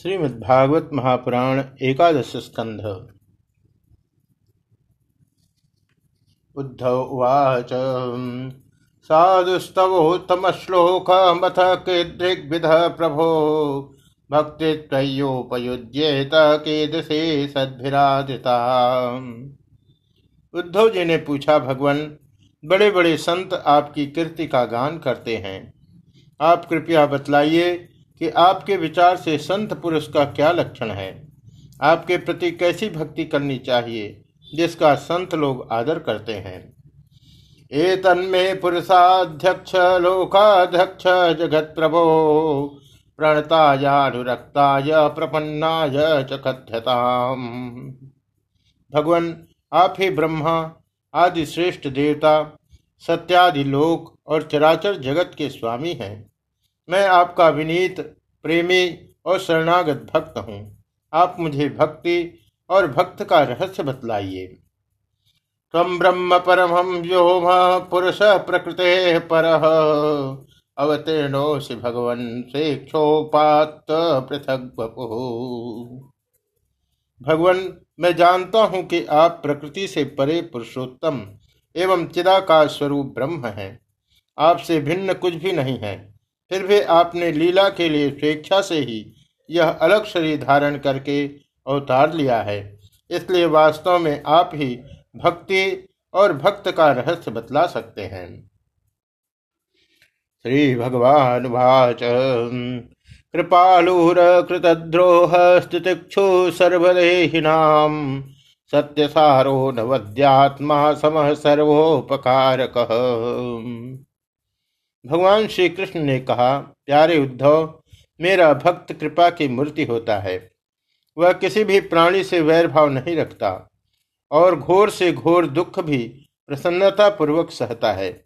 श्रीमद्भागवत महापुराण एकादश स्कंध उद्धव उवाच साधुस्तवोत्तम श्लोक मथ कीदृग्विध प्रभो भक्ति त्रयोपयुज्येत कीदृशे सद्भिराधिता उद्धव जी ने पूछा, भगवान बड़े बड़े संत आपकी कीर्ति का गान करते हैं। आप कृपया बतलाइए कि आपके विचार से संत पुरुष का क्या लक्षण है? आपके प्रति कैसी भक्ति करनी चाहिए, जिसका संत लोग आदर करते हैं? ए तन्मे पुरुषाध्यक्ष, लोकाध्यक्ष जगत प्रभो प्रणतायानुरक्ताय, प्रपन्नाय च भगवान, आप ही ब्रह्मा, आदि श्रेष्ठ देवता, सत्यादि लोक और चराचर जगत के स्वामी हैं। मैं आपका विनीत, प्रेमी और शरणागत भक्त हूँ। आप मुझे भक्ति और भक्त का रहस्य बतलाइए। तम ब्रह्म परम हम व्योम पुरुष प्रकृते पर। अवतीर्णोसि भगवन क्षेक्षोपात पृथक भगवान, मैं जानता हूँ कि आप प्रकृति से परे पुरुषोत्तम एवं चिदाकाश स्वरूप ब्रह्म हैं। आपसे भिन्न कुछ भी नहीं है। फिर भी आपने लीला के लिए स्वेच्छा से ही यह अलग शरीर धारण करके अवतार लिया है। इसलिए वास्तव में आप ही भक्ति और भक्त का रहस्य बतला सकते हैं। श्री भगवान वाच कृपालूर कृतद्रोह स्थितिक्षु सर्वदेहिनाम। सत्यसारो नवद्यात्मा समः सर्वोपकारक। भगवान श्री कृष्ण ने कहा, प्यारे उद्धव, मेरा भक्त कृपा की मूर्ति होता है। वह किसी भी प्राणी से वैर भाव नहीं रखता और घोर से घोर दुख भी प्रसन्नता पूर्वक सहता है।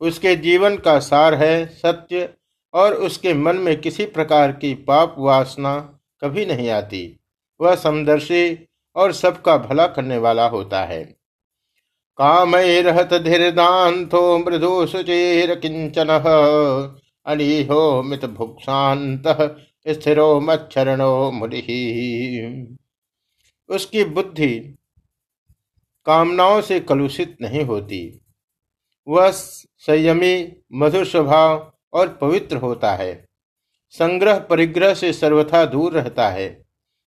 उसके जीवन का सार है सत्य और उसके मन में किसी प्रकार की पाप वासना कभी नहीं आती। वह समदर्शी और सबका भला करने वाला होता है। कामैरहत धीर्दान्तो मृदु शुचिर किंचन अनीहो मित स्थिरो मच्छरणो मुनि। उसकी बुद्धि कामनाओं से कलुषित नहीं होती। वह संयमी, मधुर स्वभाव और पवित्र होता है। संग्रह परिग्रह से सर्वथा दूर रहता है।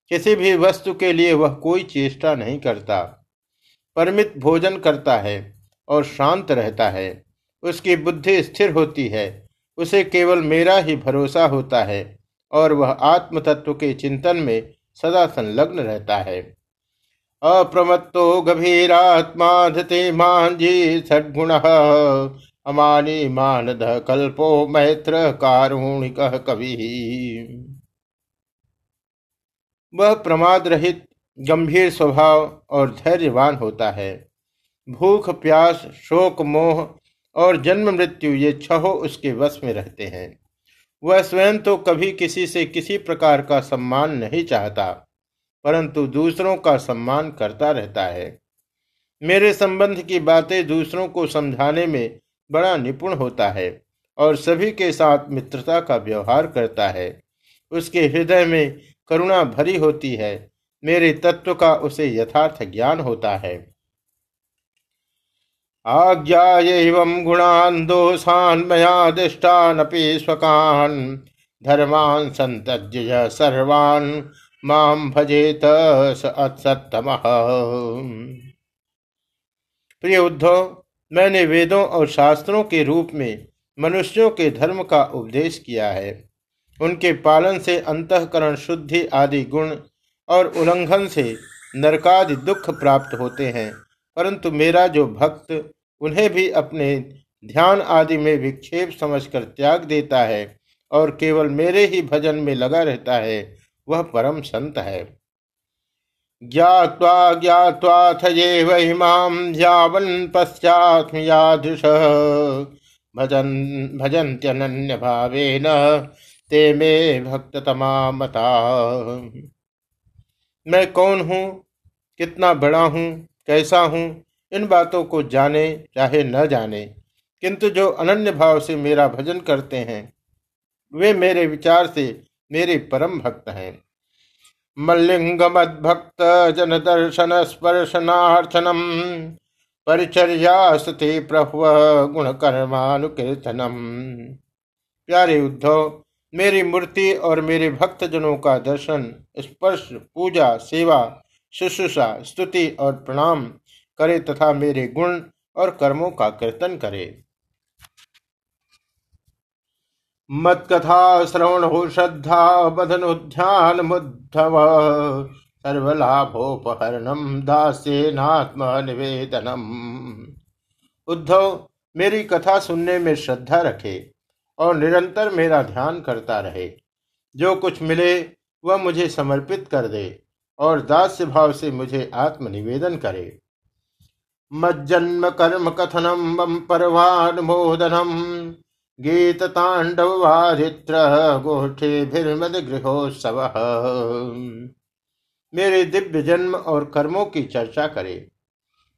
किसी भी वस्तु के लिए वह कोई चेष्टा नहीं करता। परमित भोजन करता है और शांत रहता है। उसकी बुद्धि स्थिर होती है। उसे केवल मेरा ही भरोसा होता है और वह आत्म तत्व के चिंतन में सदा संलग्न रहता है। अप्रमत्तो गभीरात्मा धते मांझी सद्गुण अमानी मानद कल्पो मैत्र कारुणिक कवि। वह प्रमाद रहित गंभीर स्वभाव और धैर्यवान होता है। भूख, प्यास, शोक, मोह और जन्म मृत्यु, ये छहो उसके वश में रहते हैं। वह स्वयं तो कभी किसी से किसी प्रकार का सम्मान नहीं चाहता, परंतु दूसरों का सम्मान करता रहता है। मेरे संबंध की बातें दूसरों को समझाने में बड़ा निपुण होता है और सभी के साथ मित्रता का व्यवहार करता है। उसके हृदय में करुणा भरी होती है मेरे तत्व का उसे यथार्थ ज्ञान होता है। आज्ञा एवं गुणान दोषान मया दृष्टानपि स्वकान। धर्मान संतज्य सर्वान। माम भजेत असत्तम प्रिय उद्धव, मैंने वेदों और शास्त्रों के रूप में मनुष्यों के धर्म का उपदेश किया है। उनके पालन से अंतकरण शुद्धि आदि गुण और उल्लंघन से नरकादि दुख प्राप्त होते हैं। परंतु मेरा जो भक्त उन्हें भी अपने ध्यान आदि में विक्षेप समझकर त्याग देता है और केवल मेरे ही भजन में लगा रहता है, वह परम संत है। ज्ञावा ज्ञावाथ ये वहिमाम यावन पश्चात्मयाधुष भजन भजन्त्यनन्य भावेन ते मे भक्ततमा मता मैं कौन हूँ? कितना बड़ा हूँ? कैसा हूँ? इन बातों को जाने, चाहे न जाने। किंतु जो अनन्य भाव से मेरा भजन करते हैं, वे मेरे विचार से मेरे परम भक्त हैं। मल्लिंगमद्भक्त जन दर्शन स्पर्शनार्चनम परिचर्या स्तुति प्रभु गुण कर्मानुकीर्तनम प्यारे उद्धव मेरी मूर्ति और मेरे भक्तजनों का दर्शन, स्पर्श, पूजा, सेवा, शुश्रूषा, स्तुति और प्रणाम करे तथा मेरे गुण और कर्मों का कीर्तन करे। मत कथा श्रवण हो श्रद्धा उद्यान मुद्धव सर्वलाभोपहरणम दास्य नात्म निवेदनम उद्धव, मेरी कथा सुनने में श्रद्धा रखे। और निरंतर मेरा ध्यान करता रहे। जो कुछ मिले, वह मुझे समर्पित कर दे और दास्य भाव से मुझे आत्मनिवेदन करे। मज्जन्म कर्म कथनम बम परवानुमोदनम। गीत तांडव वारित्र गोष्ठे भिर्मद गृहोत्सव। मेरे दिव्य जन्म और कर्मों की चर्चा करे।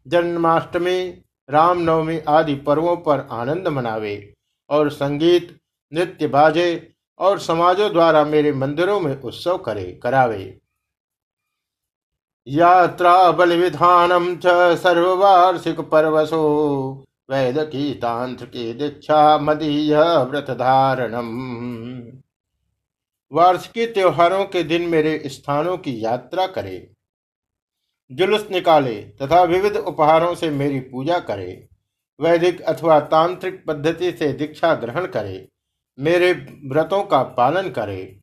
जन्माष्टमी, रामनवमी आदि पर्वों पर आनंद मनावे। और संगीत, नृत्य बाजे और समाजों द्वारा मेरे मंदिरों में उत्सव करे, करावे। यात्रा बलि विधानम च सर्ववार्षिक पर्वसो, वैद की तांत्र की दीक्षा मदीय व्रत धारणम। वार्षिकी त्योहारों के दिन मेरे स्थानों की यात्रा करे, जुलूस निकाले तथा विविध उपहारों से मेरी पूजा करे। वैदिक अथवा तांत्रिक पद्धति से दीक्षा ग्रहण करे, मेरे व्रतों का पालन करे।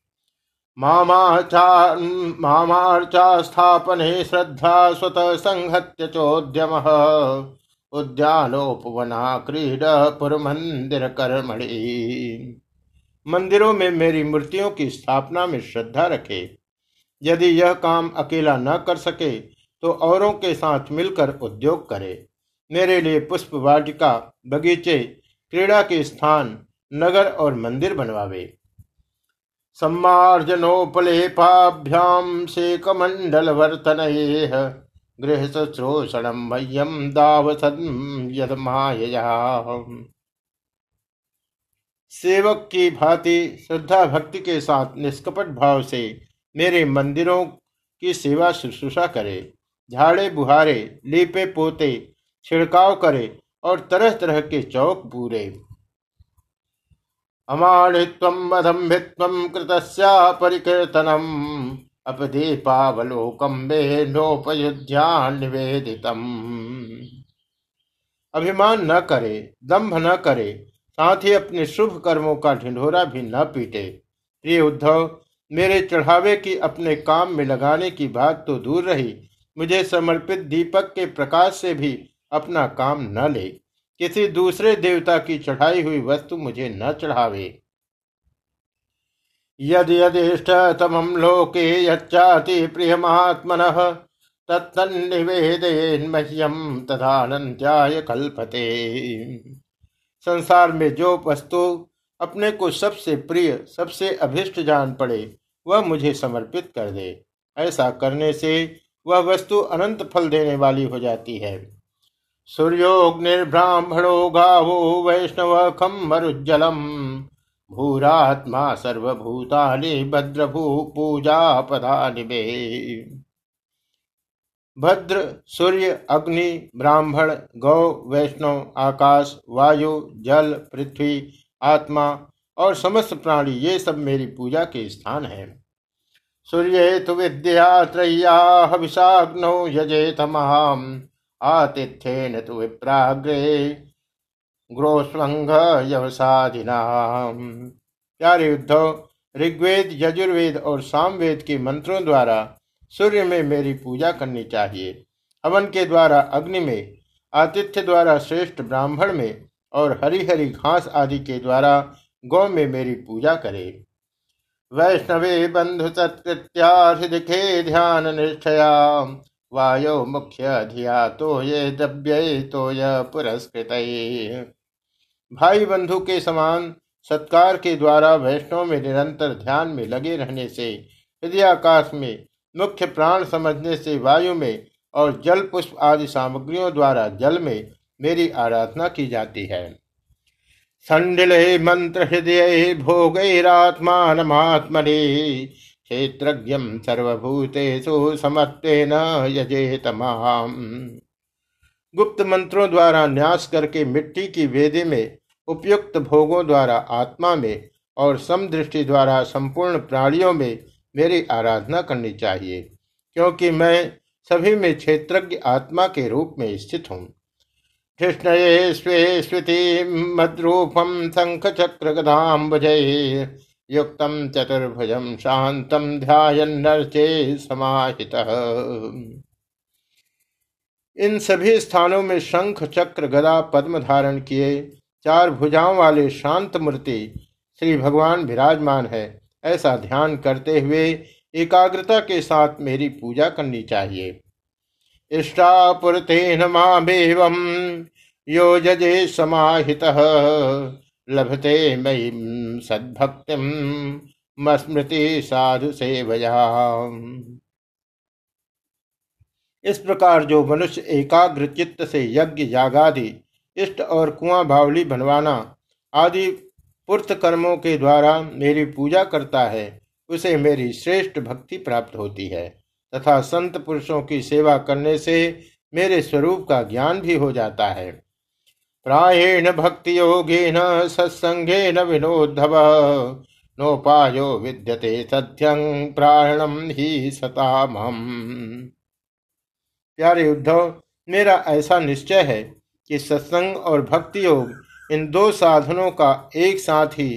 मामार्चा स्थापने श्रद्धा स्वत संहत्य चोद्यम। उद्यानोपवना क्रीड पुर मंदिर कर्मणि। मंदिरों में मेरी मूर्तियों की स्थापना में श्रद्धा रखे। यदि यह काम अकेला न कर सके तो औरों के साथ मिलकर उद्योग करे। मेरे लिए पुष्प वाटिका, बगीचे, क्रीड़ा के स्थान, नगर और मंदिर बनवावे। सम्मार्जनोपलेपाभ्याम शेक मंडल वर्तन गृह शुश्रूषणम मह्यम सेवक की भांति श्रद्धा भक्ति के साथ निष्कपट भाव से मेरे मंदिरों की सेवा शुश्रूषा करे। झाड़े बुहारे, लीपे पोते छिड़काव करे और तरह तरह के चौक पूरे अमाणित्वम कृतस्या परिकीर्तनम। निवेदितम। अभिमान न करे दंभ न करे, साथ ही अपने शुभ कर्मों का ढिंढोरा भी न पीटे। प्रिय उद्धव, मेरे चढ़ावे की अपने काम में लगाने की बात तो दूर रही। मुझे समर्पित दीपक के प्रकाश से भी अपना काम न ले। किसी दूसरे देवता की चढ़ाई हुई वस्तु मुझे न चढ़ावे। यद यदिष्ट लोके यच्चाति प्रिय महात्मन तत्निवेदयेन्मह्यम तथानंत्याय कल्पते। संसार में जो वस्तु अपने को सबसे प्रिय, सबसे अभिष्ट जान पड़े, वह मुझे समर्पित कर दे। ऐसा करने से वह वस्तु अनंत फल देने वाली हो जाती है। सूर्योग्निर्ब्राह्मणो गावो वैष्णव खम भूरात्मा सर्वभूतानि भद्रभू पूजा पदानि भद्र, सूर्य, अग्नि, ब्राह्मण, गौ, वैष्णव, आकाश, वायु, जल, पृथ्वी, आत्मा और समस्त प्राणी, ये सब मेरी पूजा के स्थान है। सूर्य तो विद्या त्रय्या हविषाग्नो यजेत महाम आतिथ्येन तो विप्राग्रे ग्रोस्वंग प्यारे उद्धव ऋग्वेद, यजुर्वेद और सामवेद के मंत्रों द्वारा सूर्य में मेरी पूजा करनी चाहिए। हवन के द्वारा अग्नि में, आतिथ्य द्वारा श्रेष्ठ ब्राह्मण में और हरी हरी घास आदि के द्वारा गौ में मेरी पूजा करे। वैष्णवे बंधु सत्कृत्या हृदय ध्यान निष्ठया। वायो मुख्य धिया तो ये दव्य तो यह पुरस्कृत। भाई बंधु के समान सत्कार के द्वारा वैष्णव में निरंतर ध्यान में लगे रहने से हृदयाकाश में मुख्य प्राण समझने से वायु में और जल पुष्प आदि सामग्रियों द्वारा जल में मेरी आराधना की जाती है। संडिल मंत्र हृदय भोगैरात्मान क्षेत्रज्ञम सर्वभूतेषु समत्वेन यजेत माम। गुप्त मंत्रों द्वारा न्यास करके मिट्टी की वेदी में, उपयुक्त भोगों द्वारा आत्मा में और समदृष्टि द्वारा संपूर्ण प्राणियों में मेरी आराधना करनी चाहिए, क्योंकि मैं सभी में क्षेत्रज्ञ आत्मा के रूप में स्थित हूँ। कृष्ण ये स्वे स्वीति मद्रूपम शंख चक्र गधाम गदाम्बुजय युक्त चतुर्भुजम शांतम ध्याये समाहित। इन सभी स्थानों में शंख, चक्र, गदा, पद्म धारण किए चार भुजाओं वाले शांत मूर्ति श्री भगवान विराजमान है। ऐसा ध्यान करते हुए एकाग्रता के साथ मेरी पूजा करनी चाहिए। इष्टापुरतेन मामेवं यो जजे समाहित। लभते मयि सद्भक्ति मस्मृति साधु सेवया। इस प्रकार जो मनुष्य एकाग्र चित्त से यज्ञ, यागादि, इष्ट और कुआँ बावली बनवाना आदि पुर्त कर्मों के द्वारा मेरी पूजा करता है, उसे मेरी श्रेष्ठ भक्ति प्राप्त होती है। तथा संत पुरुषों की सेवा करने से मेरे स्वरूप का ज्ञान भी हो जाता है। प्राएण भक्ति योगेन सत्संगेन विनोद्धव। नोपायो विद्यते सत्यं प्राणम ही सताम प्यारे उद्धव मेरा ऐसा निश्चय है कि सत्संग और भक्ति योग इन दो साधनों का एक साथ ही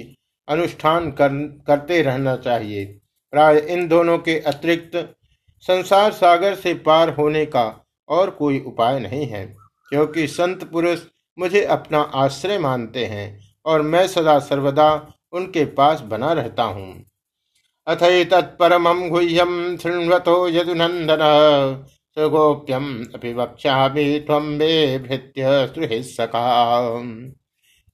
अनुष्ठान कर, करते रहना चाहिए। प्राय इन दोनों के अतिरिक्त संसार सागर से पार होने का और कोई उपाय नहीं है क्योंकि संत पुरुष मुझे अपना आश्रय मानते हैं और मैं सदा सर्वदा उनके पास बना रहता हूँ। अथ तत्परम गुह्यम शृण्वतो यदुनंदन सुगोप्यम अपि वक्ष्यामि त्वं मे भृत्य सुहृत्सका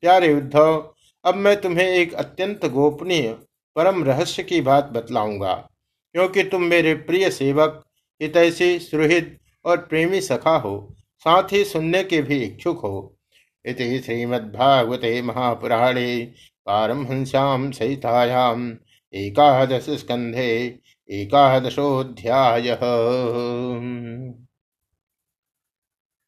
प्यारे उद्धव, अब मैं तुम्हें एक अत्यंत गोपनीय, परम रहस्य की बात बतलाऊँगा, क्योंकि तुम मेरे प्रिय सेवक, हितैषी, सुहृद और प्रेमी सखा हो, साथ ही सुनने के भी इच्छुक हो। इति श्रीमद्भागवते महापुराणे पारमहंस्यां सहितायाम् एकादश स्कन्धे एकादशोऽध्यायः।